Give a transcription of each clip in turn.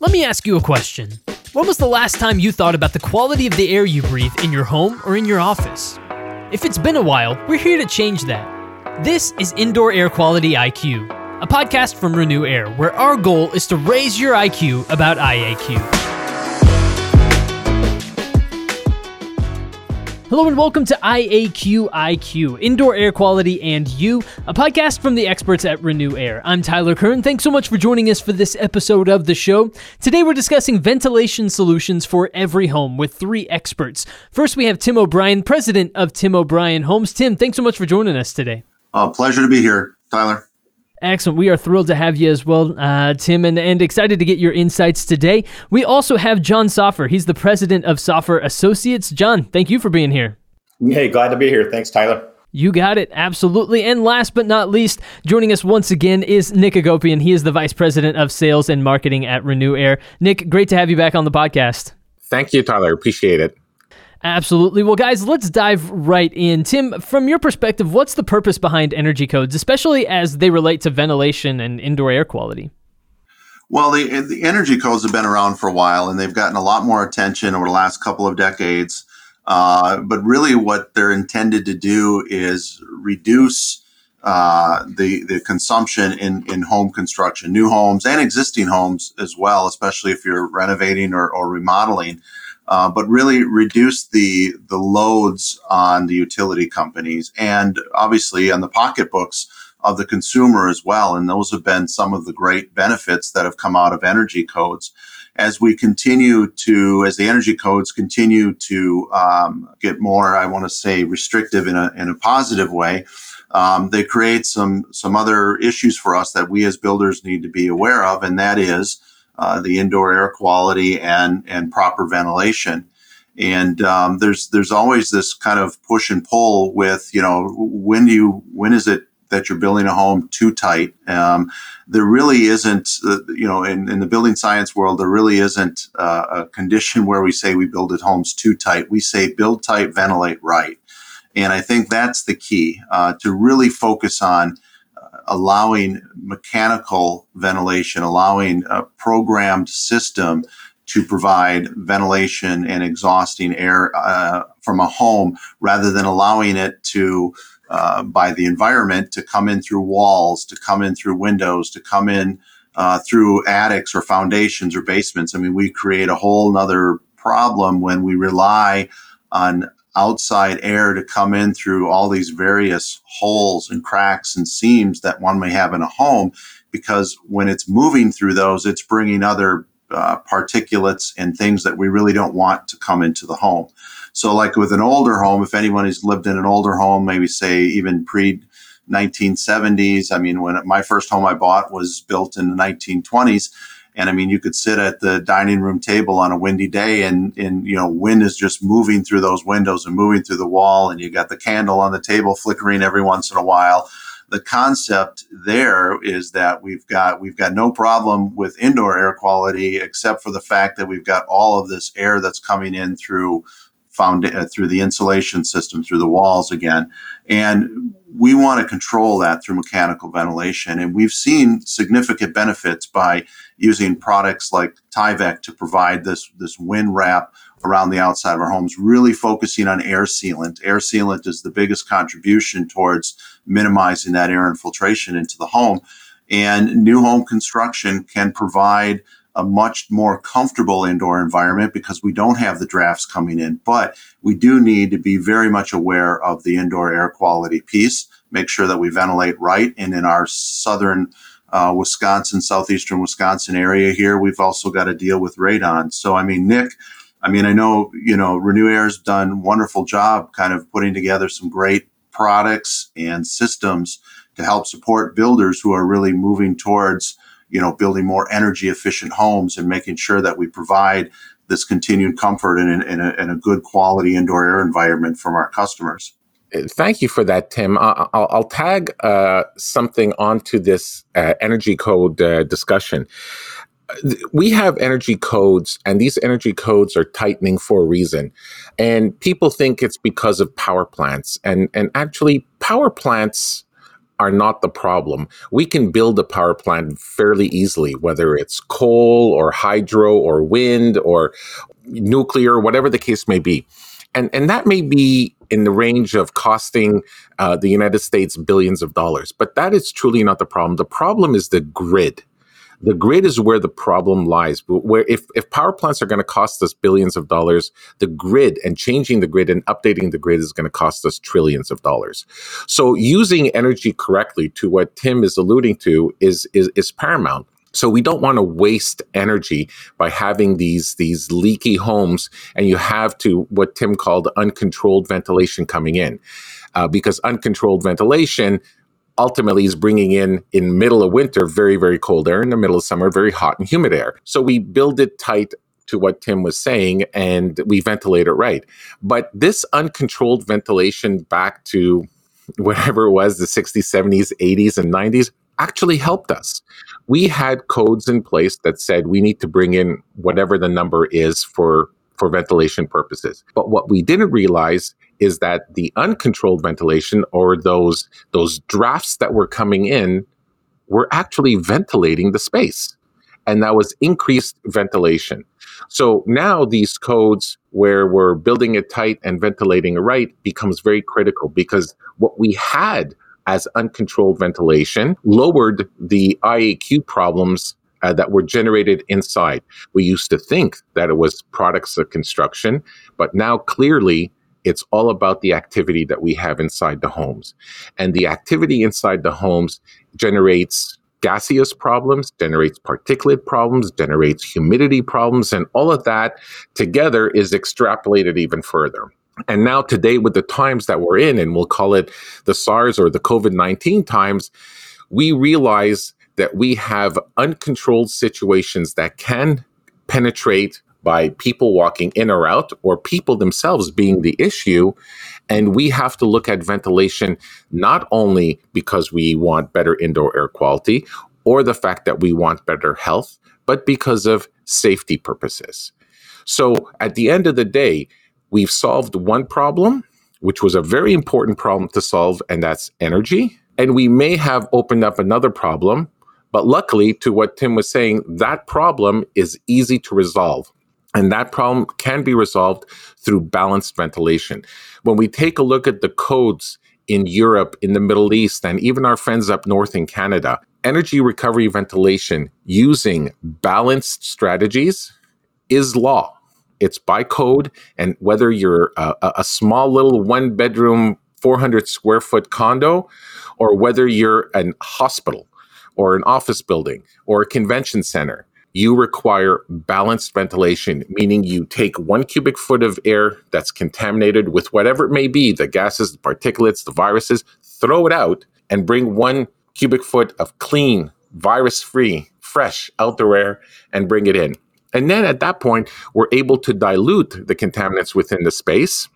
Let me ask you a question. When was the last time you thought about the quality of the air you breathe in your home or in your office? If it's been a while, we're here to change that. This is Indoor Air Quality IQ, a podcast from RenewAire, where our goal is to raise your IQ about IAQ. Hello and welcome to IAQ IQ, Indoor Air Quality and You, a podcast from the experts at RenewAire. I'm Tyler Kern. Thanks so much for joining us for this episode of the show. Today we're discussing ventilation solutions for every home with three experts. First, we have Tim O'Brien, president of Tim O'Brien Homes. Tim, thanks so much for joining us today. Uh, pleasure to be here, Tyler. Excellent. We are thrilled to have you as well, uh, Tim, and, and excited to get your insights today. We also have John Soffer. He's the president of Soffer Associates. John, thank you for being here. Hey, glad to be here. Thanks, Tyler. You got it, absolutely. And last but not least, joining us once again is Nick Agopian. He is the vice president of sales and marketing at RenewAire. Nick, great to have you back on the podcast. Thank you, Tyler. Appreciate it. Absolutely. Well, guys, let's dive right in. Tim, from your perspective, what's the purpose behind energy codes, especially as they relate to ventilation and indoor air quality? Well, the, the energy codes have been around for a while and they've gotten a lot more attention over the last couple of decades. Uh, but really, what they're intended to do is reduce uh, the the consumption in in home construction, new homes and existing homes as well, especially if you're renovating or, or remodeling uh, but really reduce the the loads on the utility companies and obviously on the pocketbooks of the consumer as well. And those have been some of the great benefits that have come out of energy codes. As we continue to, as the energy codes continue to um, get more, I want to say, restrictive in a in a positive way. Um, they create some some other issues for us that we as builders need to be aware of, and that is uh, the indoor air quality and and proper ventilation. And um, there's there's always this kind of push and pull with you know when do you when is it that you're building a home too tight? Um, there really isn't uh, you know in, in the building science world there really isn't uh, a condition where we say we build homes too tight. We say build tight, ventilate right. And I think that's the key uh, to really focus on allowing mechanical ventilation, allowing a programmed system to provide ventilation and exhausting air uh, from a home rather than allowing it to uh, by the environment to come in through walls, to come in through windows, to come in uh, through attics or foundations or basements. I mean, we create a whole nother problem when we rely on outside air to come in through all these various holes and cracks and seams that one may have in a home because when it's moving through those it's bringing other uh, particulates and things that we really don't want to come into the home. So like with an older home if anyone has lived in an older home maybe say even pre 1970s i mean when my first home i bought was built in the 1920s and I mean, you could sit at the dining room table on a windy day and, and, you know, wind is just moving through those windows and moving through the wall. And you got the candle on the table flickering every once in a while. The concept there is that we've got, we've got no problem with indoor air quality, except for the fact that we've got all of this air that's coming in through found uh, through the insulation system through the walls again and we want to control that through mechanical ventilation and we've seen significant benefits by using products like Tyvek to provide this, this wind wrap around the outside of our homes, really focusing on air sealant. Air sealant is the biggest contribution towards minimizing that air infiltration into the home. And new home construction can provide a much more comfortable indoor environment because we don't have the drafts coming in. But we do need to be very much aware of the indoor air quality piece, make sure that we ventilate right. And in our southern uh, Wisconsin, southeastern Wisconsin area here. We've also got to deal with radon. So, I mean, Nick, I mean, I know, you know, RenewAire's done wonderful job kind of putting together some great products and systems to help support builders who are really moving towards, you know, building more energy efficient homes and making sure that we provide this continued comfort and, and, a, and a good quality indoor air environment from our customers. Thank you for that, Tim. I'll, I'll tag uh, something onto this uh, energy code uh, discussion. We have energy codes, and these energy codes are tightening for a reason. And people think it's because of power plants, and and actually, power plants are not the problem. We can build a power plant fairly easily, whether it's coal or hydro or wind or nuclear, whatever the case may be. And, and that may be in the range of costing uh, the United States billions of dollars. But that is truly not the problem. The problem is the grid. The grid is where the problem lies. Where if, if power plants are going to cost us billions of dollars, the grid and changing the grid and updating the grid is going to cost us trillions of dollars. So using energy correctly to what Tim is alluding to is, is, is paramount. So we don't want to waste energy by having these these leaky homes, and you have to what Tim called uncontrolled ventilation coming in, uh, because uncontrolled ventilation ultimately is bringing in in middle of winter very very cold air in the middle of summer very hot and humid air. So we build it tight to what tim was saying and we ventilate it right. But this uncontrolled ventilation back to whatever it was the 60s 70s 80s and 90s actually helped us we had codes in place that said we need to bring in whatever the number is for for ventilation purposes. But what we didn't realize is that the uncontrolled ventilation or those those drafts that were coming in were actually ventilating the space. And that was increased ventilation. So now these codes where we're building it tight and ventilating it right becomes very critical because what we had as uncontrolled ventilation lowered the IAQ problems uh, that were generated inside. We used to think that it was products of construction, but now clearly it's all about the activity that we have inside the homes. And the activity inside the homes generates gaseous problems, generates particulate problems, generates humidity problems, and all of that together is extrapolated even further. And now, today, with the times that we're in, and we'll call it the SARS or the COVID 19 times, we realize that we have uncontrolled situations that can penetrate by people walking in or out or people themselves being the issue. And we have to look at ventilation not only because we want better indoor air quality or the fact that we want better health, but because of safety purposes. So at the end of the day, we've solved one problem, which was a very important problem to solve, and that's energy. And we may have opened up another problem, but luckily, to what Tim was saying, that problem is easy to resolve. And that problem can be resolved through balanced ventilation. When we take a look at the codes in Europe, in the Middle East, and even our friends up north in Canada, energy recovery ventilation using balanced strategies is law. It's by code. And whether you're a, a small little one bedroom, 400 square foot condo, or whether you're an hospital or an office building or a convention center, you require balanced ventilation, meaning you take one cubic foot of air that's contaminated with whatever it may be the gases, the particulates, the viruses, throw it out and bring one cubic foot of clean, virus free, fresh outdoor air and bring it in. And then at that point, we're able to dilute the contaminants within the space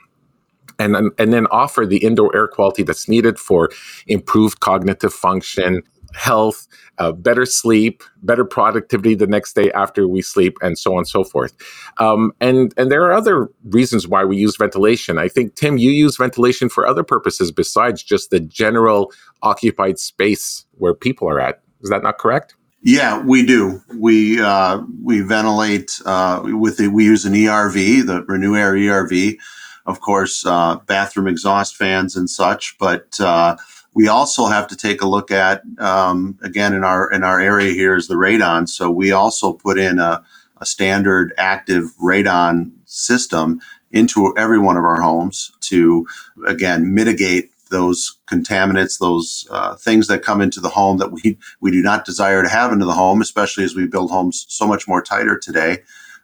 and, and then offer the indoor air quality that's needed for improved cognitive function, health, uh, better sleep, better productivity the next day after we sleep, and so on and so forth. Um, and and there are other reasons why we use ventilation. I think Tim, you use ventilation for other purposes besides just the general occupied space where people are at. Is that not correct? Yeah, we do. We uh, we ventilate uh, with the we use an ERV, the RenewAire ERV, of course, uh, bathroom exhaust fans and such, but uh, we also have to take a look at um, again in our in our area here is the radon. So we also put in a, a standard active radon system into every one of our homes to again mitigate those contaminants, those uh, things that come into the home that we we do not desire to have into the home, especially as we build homes so much more tighter today.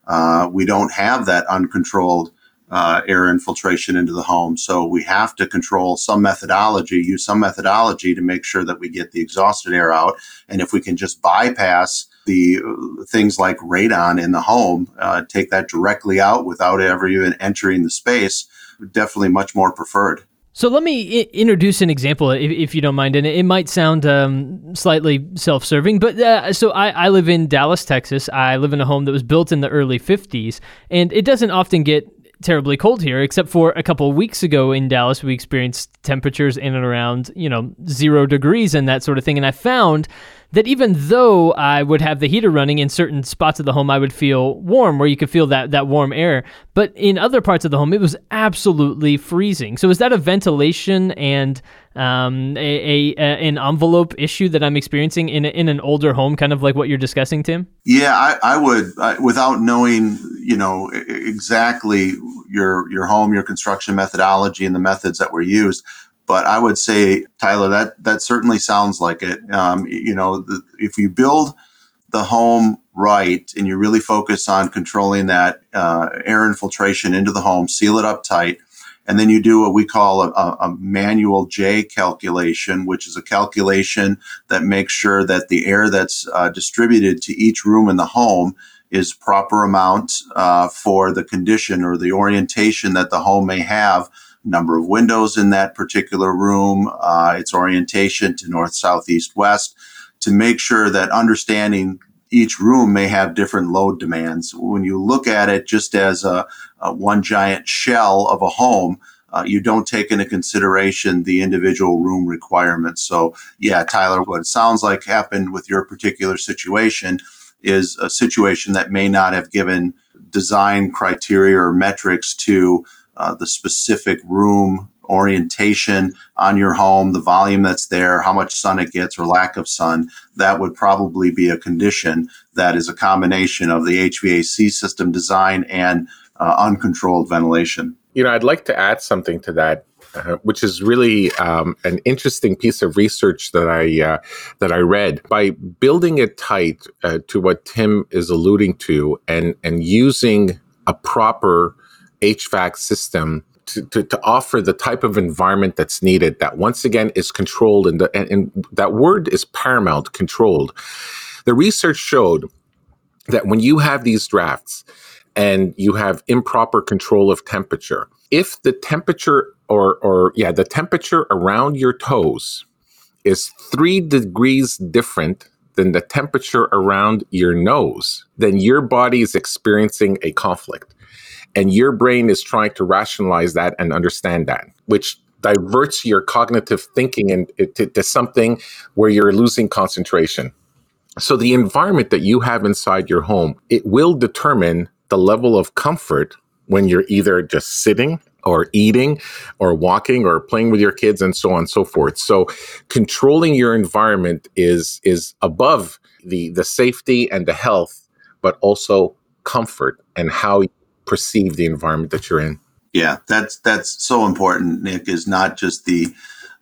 Uh, we don't have that uncontrolled uh, air infiltration into the home. So we have to control some methodology, use some methodology to make sure that we get the exhausted air out. And if we can just bypass the uh, things like radon in the home, uh, take that directly out without ever even entering the space, definitely much more preferred. So let me I- introduce an example, if, if, you don't mind, and it, might sound um, slightly self-serving, but uh, so I, I live in Dallas, Texas. I live in a home that was built in the early '50s, and it doesn't often get terribly cold here, except for a couple weeks ago in Dallas, we experienced temperatures in and around, you know, zero degrees and that sort of thing. And I found that even though I would have the heater running in certain spots of the home, I would feel warm, where you could feel that, that warm air. But in other parts of the home, it was absolutely freezing. So is that a ventilation and um, a, a, a, an envelope issue that I'm experiencing in in an older home, kind of like what you're discussing, Tim? Yeah, I, I would, I, without knowing, you know, exactly your your home, your construction methodology, and the methods that were used. But I would say, Tyler, that that certainly sounds like it. Um, you know, the, if you build the home right and you really focus on controlling that uh, air infiltration into the home, seal it up tight, and then you do what we call a, a, manual J calculation, which is a calculation that makes sure that the air that's uh, distributed to each room in the home is proper amount uh, for the condition or the orientation that the home may have number of windows in that particular room, uh, its orientation to north, south, east, west, to make sure that understanding each room may have different load demands. When you look at it just as a, a one giant shell of a home, uh, you don't take into consideration the individual room requirements. So, yeah, Tyler, what it sounds like happened with your particular situation is a situation that may not have given design criteria or metrics to uh, the specific room orientation on your home, the volume that's there, how much sun it gets or lack of sun, that would probably be a condition that is a combination of the HVAC system design and uh, uncontrolled ventilation. You know, I'd like to add something to that. Uh, which is really um, an interesting piece of research that I uh, that I read. By building it tight uh, to what Tim is alluding to, and and using a proper HVAC system to, to, to, offer the type of environment that's needed that once again is controlled and, the, and, and that word is paramount controlled. The research showed that when you have these drafts and you have improper control of temperature if the temperature or or yeah the temperature around your toes is three degrees different than the temperature around your nose then your body is experiencing a conflict and your brain is trying to rationalize that and understand that, which diverts your cognitive thinking into to something where you're losing concentration. So the environment that you have inside your home, it will determine the level of comfort when you're either just sitting or eating or walking or playing with your kids and so on and so forth. So controlling your environment is is above the the safety and the health but also comfort and how perceive the environment that you're in. Yeah, that's that's so important. Nick is not just the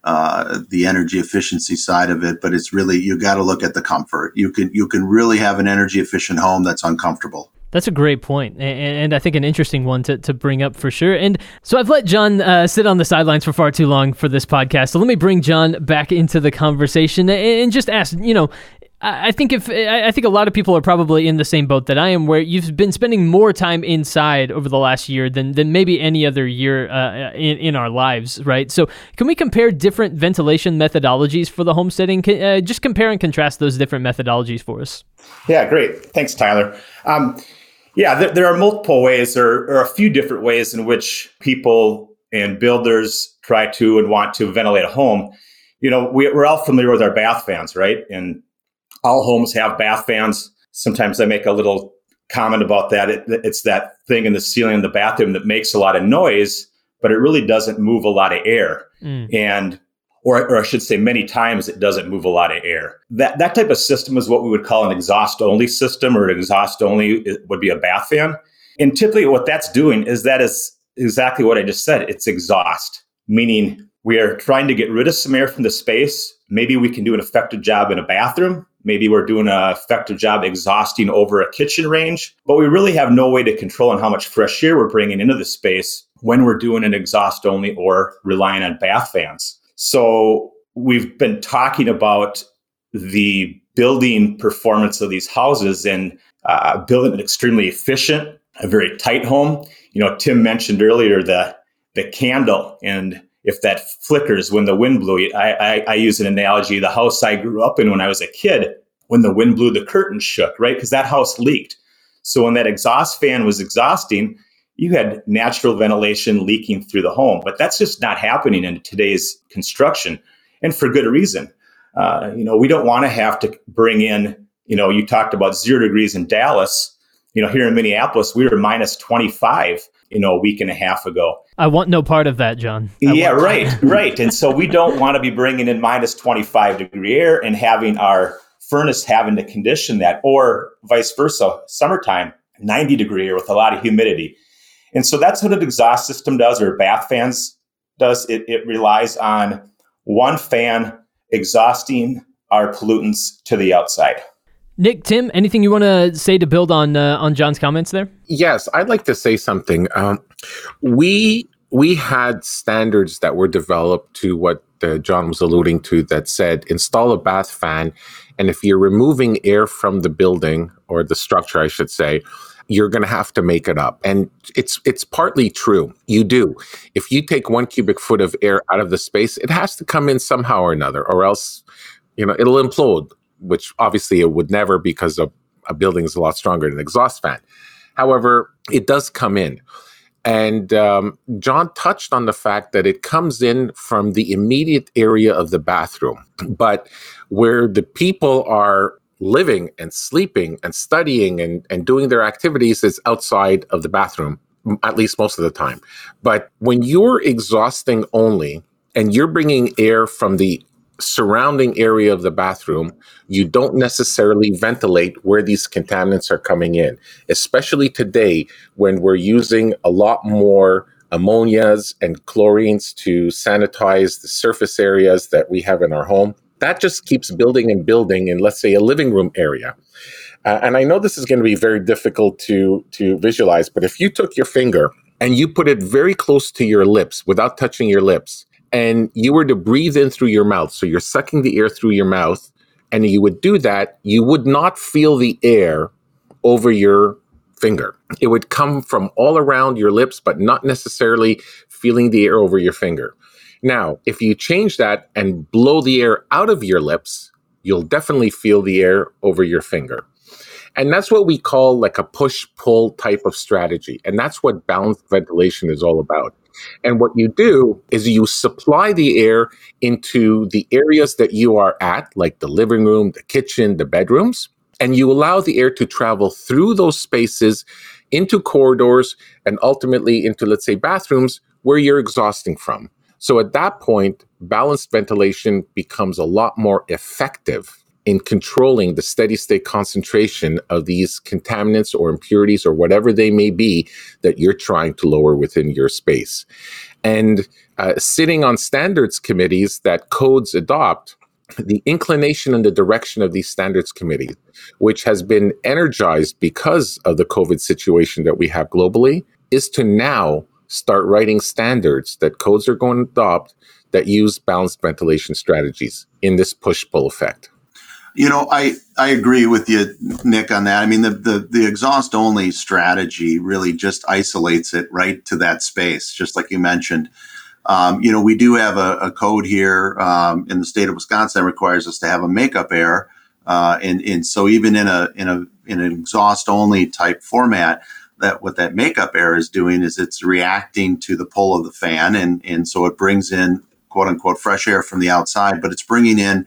uh, the energy efficiency side of it, but it's really you got to look at the comfort. You can you can really have an energy efficient home that's uncomfortable. That's a great point, and, I think an interesting one to, to bring up for sure. And so I've let John uh, sit on the sidelines for far too long for this podcast. So let me bring John back into the conversation and just ask, you know, I think if I think a lot of people are probably in the same boat that I am, where you've been spending more time inside over the last year than than maybe any other year uh, in in our lives, right? So, can we compare different ventilation methodologies for the homesteading? Can, uh, just compare and contrast those different methodologies for us. Yeah, great. Thanks, Tyler. Um, yeah, there, there, are multiple ways, or, are a few different ways in which people and builders try to and want to ventilate a home. You know, we, we're all familiar with our bath fans, right? And all homes have bath fans. Sometimes I make a little comment about that. It, it's that thing in the ceiling in the bathroom that makes a lot of noise, but it really doesn't move a lot of air. Mm. And or, or, I should say, many times it doesn't move a lot of air. That that type of system is what we would call an exhaust only system, or an exhaust only would be a bath fan. And typically, what that's doing is that is exactly what I just said. It's exhaust, meaning we are trying to get rid of some air from the space. Maybe we can do an effective job in a bathroom, Maybe we're doing an effective job exhausting over a kitchen range, but we really have no way to control on how much fresh air we're bringing into the space when we're doing an exhaust only or relying on bath fans. So we've been talking about the building performance of these houses and uh, building an extremely efficient, a very tight home. You know, Tim mentioned earlier the the candle and if that flickers when the wind blew. I, I, I use an analogy. The house I grew up in when I was a kid, when the wind blew, the curtain shook, right? Because that house leaked. So when that exhaust fan was exhausting, you had natural ventilation leaking through the home. But that's just not happening in today's construction, and for good reason. Uh, you know, we don't want to have to bring in, you know, you talked about zero degrees in Dallas. You know, here in Minneapolis, we were minus 25, you know, a week and a half ago. I want no part of that, John. I yeah, right, right. And so we don't want to be bringing in minus 25 degree air and having our furnace having to condition that, or vice versa, summertime, 90 degree air with a lot of humidity. And so that's what an exhaust system does, or bath fans does. It, it relies on one fan exhausting our pollutants to the outside. Nick, Tim, anything you want to say to build on uh, on John's comments there? Yes, I'd like to say something. Um, we we had standards that were developed to what uh, John was alluding to that said install a bath fan, and if you're removing air from the building or the structure, I should say, you're going to have to make it up. And it's it's partly true. You do. If you take one cubic foot of air out of the space, it has to come in somehow or another, or else, you know, it'll implode. Which obviously it would never because a, a building is a lot stronger than an exhaust fan. However, it does come in. And um, John touched on the fact that it comes in from the immediate area of the bathroom, but where the people are living and sleeping and studying and, and doing their activities is outside of the bathroom, at least most of the time. But when you're exhausting only and you're bringing air from the surrounding area of the bathroom, you don't necessarily ventilate where these contaminants are coming in, especially today when we're using a lot more ammonias and chlorines to sanitize the surface areas that we have in our home that just keeps building and building in, let's say, a living room area. Uh, and I know this is going to be very difficult to to visualize, but if you took your finger and you put it very close to your lips without touching your lips, and you were to breathe in through your mouth, so you're sucking the air through your mouth, and you would do that, you would not feel the air over your finger. It would come from all around your lips, but not necessarily feeling the air over your finger. Now, if you change that and blow the air out of your lips, you'll definitely feel the air over your finger. And that's what we call like a push pull type of strategy. And that's what balanced ventilation is all about. And what you do is you supply the air into the areas that you are at, like the living room, the kitchen, the bedrooms, and you allow the air to travel through those spaces into corridors and ultimately into, let's say, bathrooms where you're exhausting from. So at that point, balanced ventilation becomes a lot more effective in controlling the steady state concentration of these contaminants or impurities or whatever they may be that you're trying to lower within your space. And uh, sitting on standards committees that codes adopt, the inclination and the direction of these standards committees, which has been energized because of the COVID situation that we have globally, is to now start writing standards that codes are going to adopt that use balanced ventilation strategies in this push pull effect. You know, I, I agree with you, Nick, on that. I mean, the, the, the exhaust only strategy really just isolates it right to that space, just like you mentioned. Um, you know, we do have a, a code here um, in the state of Wisconsin that requires us to have a makeup air. Uh, and, and so even in a, in a, in an exhaust only type format, that what that makeup air is doing is it's reacting to the pull of the fan and and so it brings in quote unquote fresh air from the outside but it's bringing in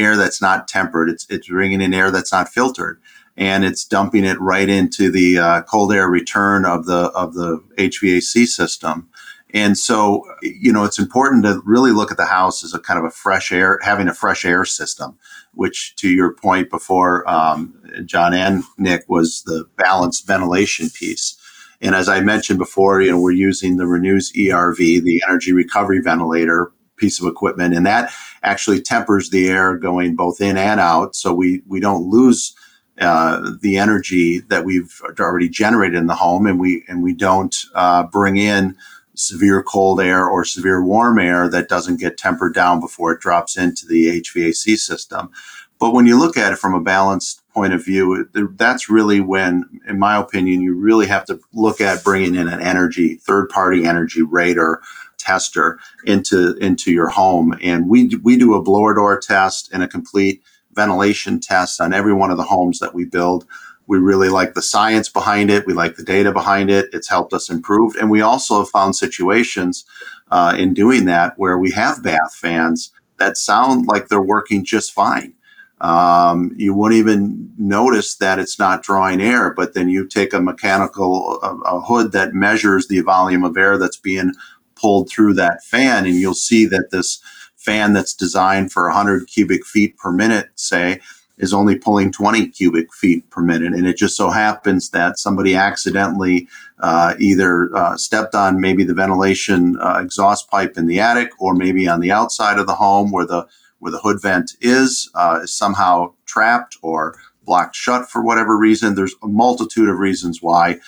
air that's not tempered it's it's bringing in air that's not filtered and it's dumping it right into the uh, cold air return of the of the HVAC system and so you know it's important to really look at the house as a kind of a fresh air having a fresh air system which to your point before, um, John and Nick, was the balanced ventilation piece. And as I mentioned before, you know, we're using the Renews ERV, the energy recovery ventilator piece of equipment, and that actually tempers the air going both in and out, so we we don't lose uh, the energy that we've already generated in the home, and we and we don't uh, bring in severe cold air or severe warm air that doesn't get tempered down before it drops into the HVAC system. But when you look at it from a balanced point of view, that's really when, in my opinion, you really have to look at bringing in an energy, third party energy rater tester into, into your home. And we, we do a blower door test and a complete ventilation test on every one of the homes that we build We really like the science behind it. We like the data behind it. It's helped us improve. And we also have found situations uh, in doing that where we have bath fans that sound like they're working just fine. Um, you won't even notice that it's not drawing air, but then you take a mechanical a, a hood that measures the volume of air that's being pulled through that fan, and you'll see that this fan that's designed for 100 cubic feet per minute, say, is only pulling 20 cubic feet per minute. And it just so happens that somebody accidentally uh, either uh, stepped on maybe the ventilation uh, exhaust pipe in the attic or maybe on the outside of the home where the where the hood vent is uh, is somehow trapped or blocked shut for whatever reason. There's a multitude of reasons why,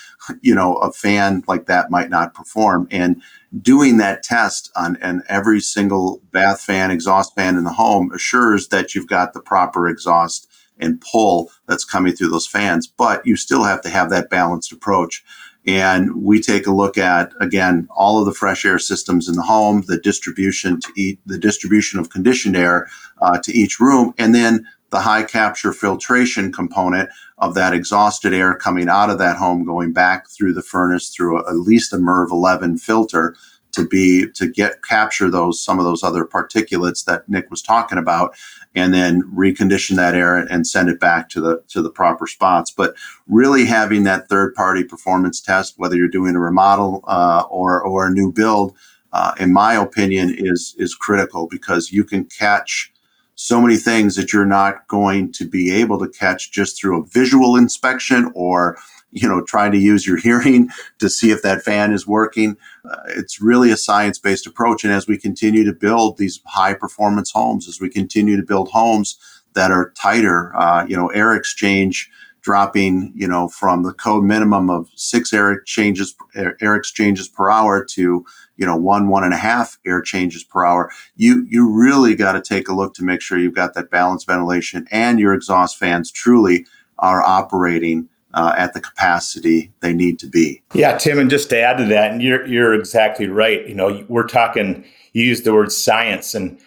you know, a fan like that might not perform. And doing that test on every single bath fan, exhaust fan in the home assures that you've got the proper exhaust and pull that's coming through those fans. But you still have to have that balanced approach. And we take a look at again all of the fresh air systems in the home, the distribution to eat, the distribution of conditioned air uh, to each room, and then the high capture filtration component of that exhausted air coming out of that home, going back through the furnace through a, at least a MERV 11 filter to be to get capture those some of those other particulates that Nick was talking about and then recondition that air and send it back to the to the proper spots. But really having that third party performance test, whether you're doing a remodel uh, or or a new build, uh, in my opinion, is is critical because you can catch so many things that you're not going to be able to catch just through a visual inspection or you know, trying to use your hearing to see if that fan is working. Uh, it's really a science based approach. And as we continue to build these high performance homes, as we continue to build homes that are tighter, uh, you know, air exchange dropping, you know, from the code minimum of six air changes air exchanges per hour to, you know, one, one and a half air changes per hour. You, you really got to take a look to make sure you've got that balanced ventilation and your exhaust fans truly are operating uh, at the capacity they need to be. Yeah, Tim, and just to add to that, and you're you're exactly right. You know, we're talking. You use the word science, and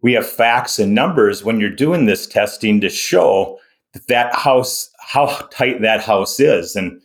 we have facts and numbers when you're doing this testing to show that that house how tight that house is, and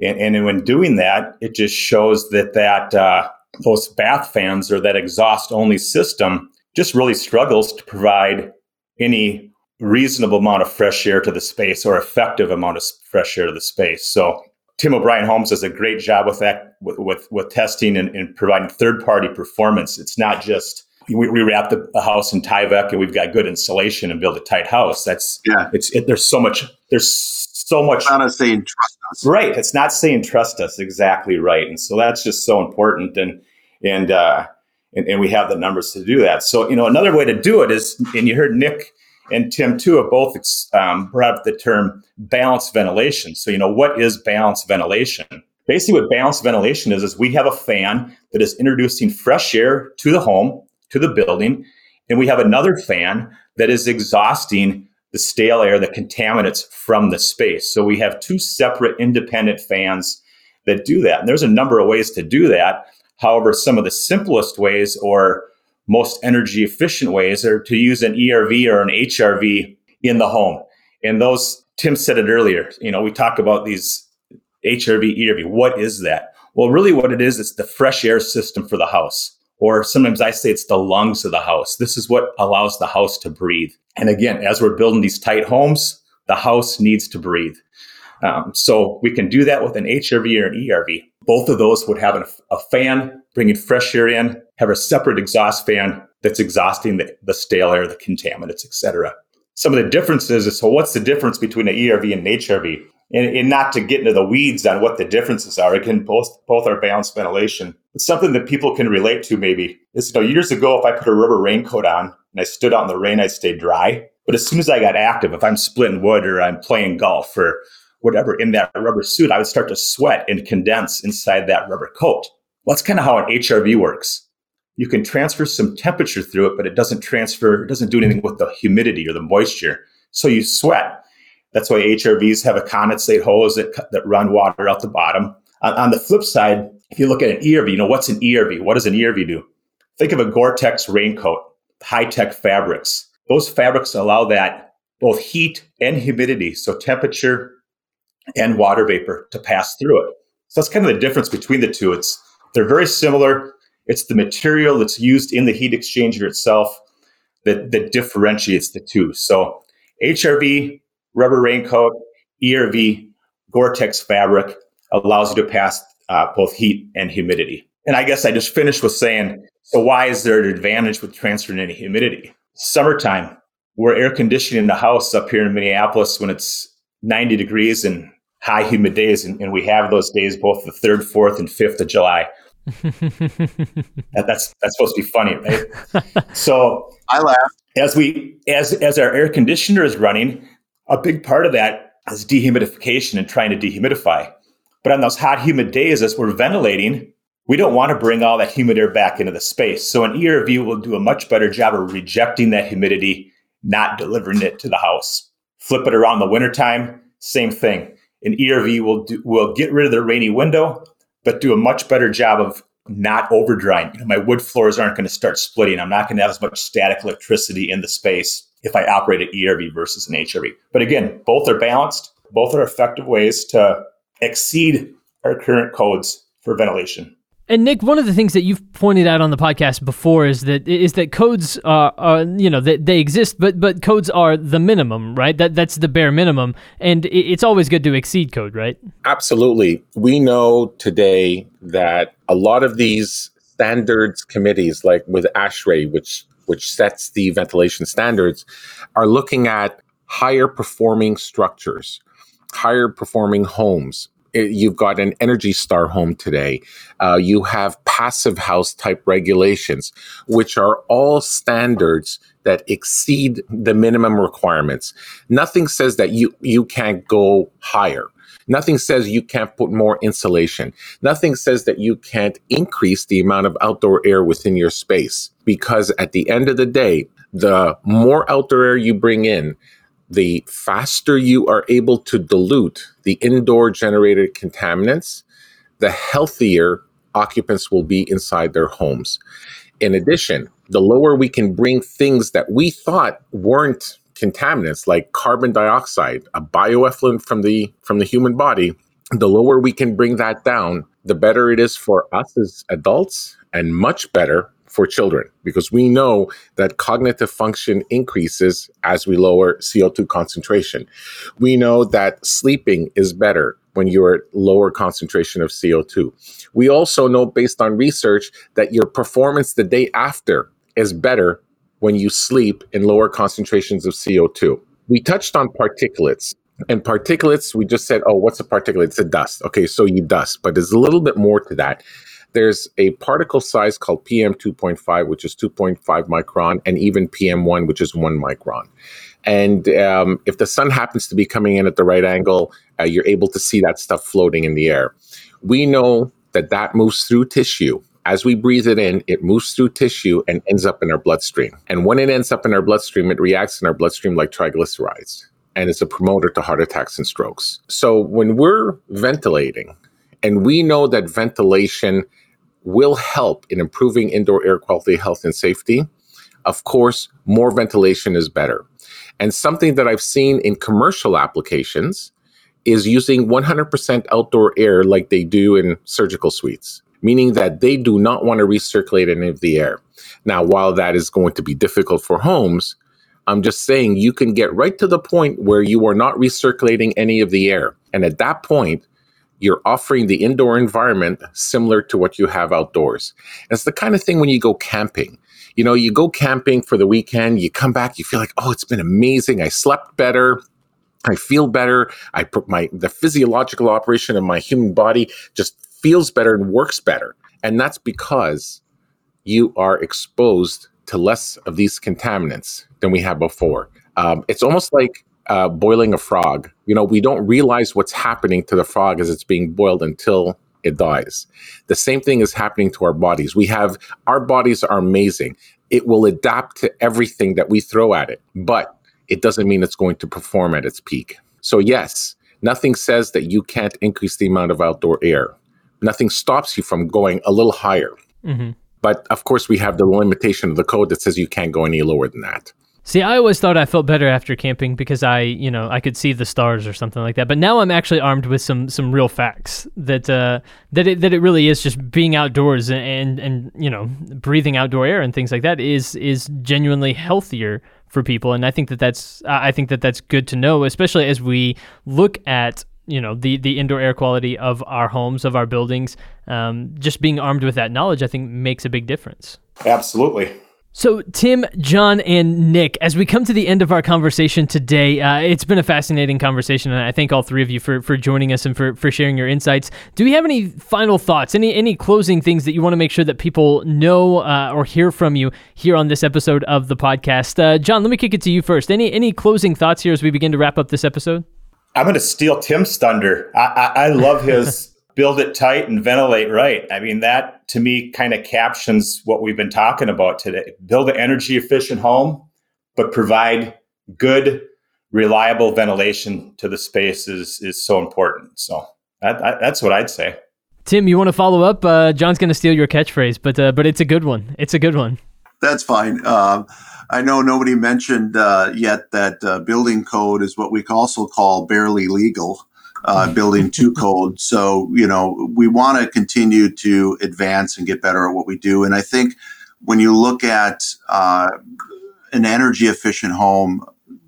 and, and when doing that, it just shows that that uh, those bath fans or that exhaust only system just really struggles to provide any reasonable amount of fresh air to the space or effective amount of fresh air to the space. So Tim O'Brien Homes does a great job with that, with, with, with testing and, and providing third party performance. It's not just we, we wrap the, the, house in Tyvek and we've got good insulation and build a tight house. That's yeah. It's it, there's so much. There's so much. It's not saying trust us. Right. It's not saying trust us. Exactly right. And so that's just so important. And and uh, and, and we have the numbers to do that. So you know another way to do it is, and you heard Nick and Tim too have both um, brought up the term balanced ventilation. So you know what is balanced ventilation? Basically, what balanced ventilation is is we have a fan that is introducing fresh air to the home, to the building, and we have another fan that is exhausting the stale air, the contaminants from the space. So we have two separate independent fans that do that. And there's a number of ways to do that. However, some of the simplest ways or most energy efficient ways are to use an ERV or an HRV in the home. And those, Tim said it earlier, you know, we talk about these HRV, ERV. What is that? Well, really what it is, it's the fresh air system for the house. Or sometimes I say it's the lungs of the house. This is what allows the house to breathe. And again, as we're building these tight homes, the house needs to breathe. Um, so we can do that with an HRV or an ERV. Both of those would have a, a fan bringing fresh air in, have a separate exhaust fan that's exhausting the, the stale air, the contaminants, etc. Some of the differences is so what's the difference between an ERV and an HRV? And, and, not to get into the weeds on what the differences are. Again, both both are balanced ventilation. It's something that people can relate to maybe. Is you know, years ago, if I put a rubber raincoat on and I stood out in the rain, I'd stay dry. But as soon as I got active, if I'm splitting wood or I'm playing golf or whatever in that rubber suit, I would start to sweat and condense inside that rubber coat. Well, that's kind of how an HRV works. You can transfer some temperature through it, but it doesn't transfer, it doesn't do anything with the humidity or the moisture. So you sweat. That's why HRVs have a condensate hose that, that run water out the bottom. On, on the flip side, if you look at an ERV, you know, what's an ERV? What does an ERV do? Think of a Gore-Tex raincoat, high-tech fabrics. Those fabrics allow that both heat and humidity, so temperature and water vapor to pass through it. So that's kind of the difference between the two. It's they're very similar. It's the material that's used in the heat exchanger itself that, that differentiates the two. So HRV, rubber raincoat, ERV, Gore-Tex fabric allows you to pass uh, both heat and humidity. And I guess I just finished with saying, so why is there an advantage with transferring any humidity? Summertime, we're air conditioning the house up here in Minneapolis when it's 90 degrees and high humid days. And, and we have those days both the 3rd, 4th, and 5th of July. that, that's that's supposed to be funny, right? so I laugh as we as as our air conditioner is running. A big part of that is dehumidification and trying to dehumidify. But on those hot, humid days, as we're ventilating, we don't want to bring all that humid air back into the space. So an ERV will do a much better job of rejecting that humidity, not delivering it to the house. Flip it around the wintertime, same thing. An ERV will do, will get rid of the rainy window, but do a much better job of not over drying. You know, my wood floors aren't going to start splitting. I'm not going to have as much static electricity in the space if I operate an ERV versus an HRV. But again, both are balanced. Both are effective ways to exceed our current codes for ventilation. And Nick, one of the things that you've pointed out on the podcast before is that is that codes are, are you know they, they exist, but but codes are the minimum, right? That that's the bare minimum, and it's always good to exceed code, right? Absolutely. We know today that a lot of these standards committees, like with ASHRAE, which which sets the ventilation standards, are looking at higher performing structures, higher performing homes, you've got an Energy Star home today. Uh, you have passive house type regulations, which are all standards that exceed the minimum requirements. Nothing says that you, you can't go higher. Nothing says you can't put more insulation. Nothing says that you can't increase the amount of outdoor air within your space. Because at the end of the day, the more outdoor air you bring in, the faster you are able to dilute the indoor generated contaminants, the healthier occupants will be inside their homes. In addition, the lower we can bring things that we thought weren't contaminants like carbon dioxide, a bioeffluent from the from the human body, the lower we can bring that down, the better it is for us as adults and much better for children because we know that cognitive function increases as we lower CO2 concentration. We know that sleeping is better when you're at lower concentration of CO2. We also know based on research that your performance the day after is better when you sleep in lower concentrations of CO2. We touched on particulates. And particulates, we just said, oh, what's a particulate? It's a dust. Okay, so you dust, but there's a little bit more to that there's a particle size called PM2.5, which is 2.5 micron, and even PM1, which is 1 micron. And um, if the sun happens to be coming in at the right angle, uh, you're able to see that stuff floating in the air. We know that that moves through tissue. As we breathe it in, it moves through tissue and ends up in our bloodstream. And when it ends up in our bloodstream, it reacts in our bloodstream like triglycerides and it's a promoter to heart attacks and strokes. So when we're ventilating, and we know that ventilation will help in improving indoor air quality, health, and safety. Of course, more ventilation is better. And something that I've seen in commercial applications is using 100% outdoor air like they do in surgical suites, meaning that they do not want to recirculate any of the air. Now, while that is going to be difficult for homes, I'm just saying you can get right to the point where you are not recirculating any of the air. And at that point, you're offering the indoor environment similar to what you have outdoors. It's the kind of thing when you go camping. You know, you go camping for the weekend, you come back, you feel like, oh, it's been amazing. I slept better. I feel better. I put my the physiological operation of my human body just feels better and works better. And that's because you are exposed to less of these contaminants than we had before. Um, it's almost like uh, boiling a frog. You know, we don't realize what's happening to the frog as it's being boiled until it dies. The same thing is happening to our bodies. We have our bodies are amazing. It will adapt to everything that we throw at it, but it doesn't mean it's going to perform at its peak. So, yes, nothing says that you can't increase the amount of outdoor air. Nothing stops you from going a little higher. Mm-hmm. But of course, we have the limitation of the code that says you can't go any lower than that. See, I always thought I felt better after camping because I, you know, I could see the stars or something like that. But now I'm actually armed with some some real facts that uh, that it that it really is just being outdoors and, and and you know breathing outdoor air and things like that is is genuinely healthier for people. And I think that that's I think that that's good to know, especially as we look at you know the the indoor air quality of our homes of our buildings. Um, just being armed with that knowledge, I think, makes a big difference. Absolutely. So, Tim, John, and Nick, as we come to the end of our conversation today, uh, it's been a fascinating conversation, and I thank all three of you for, for joining us and for, for sharing your insights. Do we have any final thoughts, any any closing things that you want to make sure that people know uh, or hear from you here on this episode of the podcast? Uh, John, let me kick it to you first. Any any closing thoughts here as we begin to wrap up this episode? I'm going to steal Tim's thunder. I, I, I love his build it tight and ventilate right. I mean, that to me kind of captions what we've been talking about today. Build an energy efficient home, but provide good, reliable ventilation to the space is, is so important. So that, that, that's what I'd say. Tim, you want to follow up? Uh, John's going to steal your catchphrase, but uh, but it's a good one. It's a good one. That's fine. Um, I know nobody mentioned uh, yet that uh, building code is what we also call barely legal uh, building two code. So, you know, we want to continue to advance and get better at what we do. And I think when you look at uh, an energy efficient home,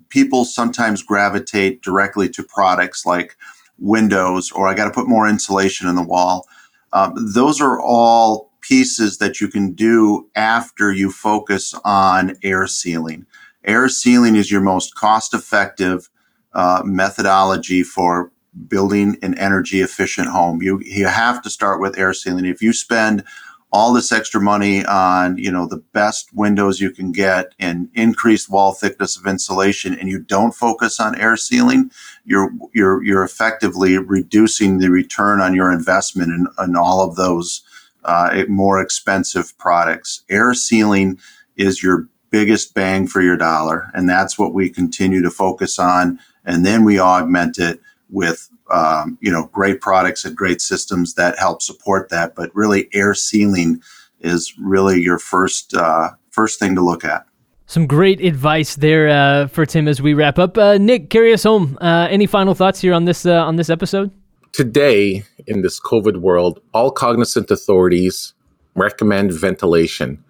people sometimes gravitate directly to products like windows or I got to put more insulation in the wall. Um, those are all pieces that you can do after you focus on air sealing. Air sealing is your most cost effective uh, methodology for building an energy efficient home. You you have to start with air sealing. If you spend all this extra money on you know the best windows you can get and increased wall thickness of insulation and you don't focus on air sealing you're you're you're effectively reducing the return on your investment in, in all of those uh, more expensive products air sealing is your biggest bang for your dollar and that's what we continue to focus on and then we augment it with um, you know great products and great systems that help support that. But really, air sealing is really your first uh, first thing to look at. Some great advice there uh, for Tim as we wrap up. Uh, Nick, carry us home. Uh, any final thoughts here on this uh, on this episode? Today, in this COVID world, all cognizant authorities recommend ventilation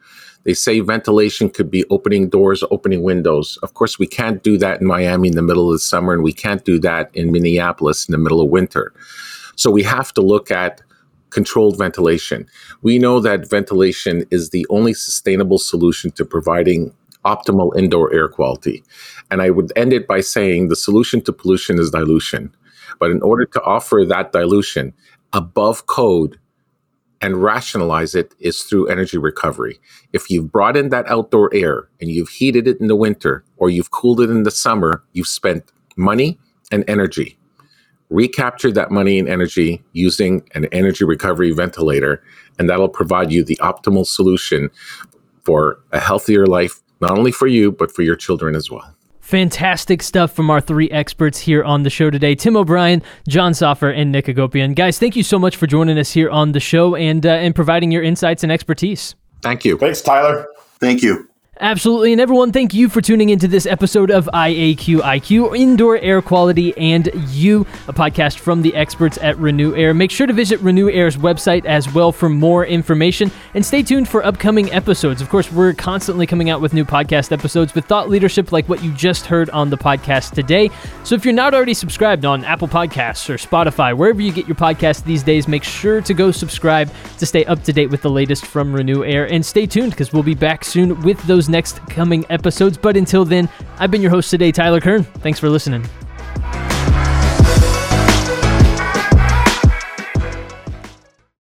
they say ventilation could be opening doors, opening windows. Of course, we can't do that in Miami in the middle of the summer, and we can't do that in Minneapolis in the middle of winter. So we have to look at controlled ventilation. We know that ventilation is the only sustainable solution to providing optimal indoor air quality. And I would end it by saying the solution to pollution is dilution. But in order to offer that dilution above code, and rationalize it is through energy recovery. If you've brought in that outdoor air and you've heated it in the winter or you've cooled it in the summer, you've spent money and energy. Recapture that money and energy using an energy recovery ventilator, and that'll provide you the optimal solution for a healthier life, not only for you, but for your children as well. Fantastic stuff from our three experts here on the show today Tim O'Brien, John Soffer, and Nick Agopian. Guys, thank you so much for joining us here on the show and, uh, and providing your insights and expertise. Thank you. Thanks, Tyler. Thank you. Absolutely. And everyone, thank you for tuning into this episode of IAQ IQ, Indoor Air Quality and You, a podcast from the experts at RenewAire. Make sure to visit RenewAire's website as well for more information and stay tuned for upcoming episodes. Of course, we're constantly coming out with new podcast episodes with thought leadership like what you just heard on the podcast today. So if you're not already subscribed on Apple Podcasts or Spotify, wherever you get your podcast these days, make sure to go subscribe to stay up to date with the latest from RenewAire and stay tuned because we'll be back soon with next coming episodes. But until then, I've been your host today, Tyler Kern. Thanks for listening.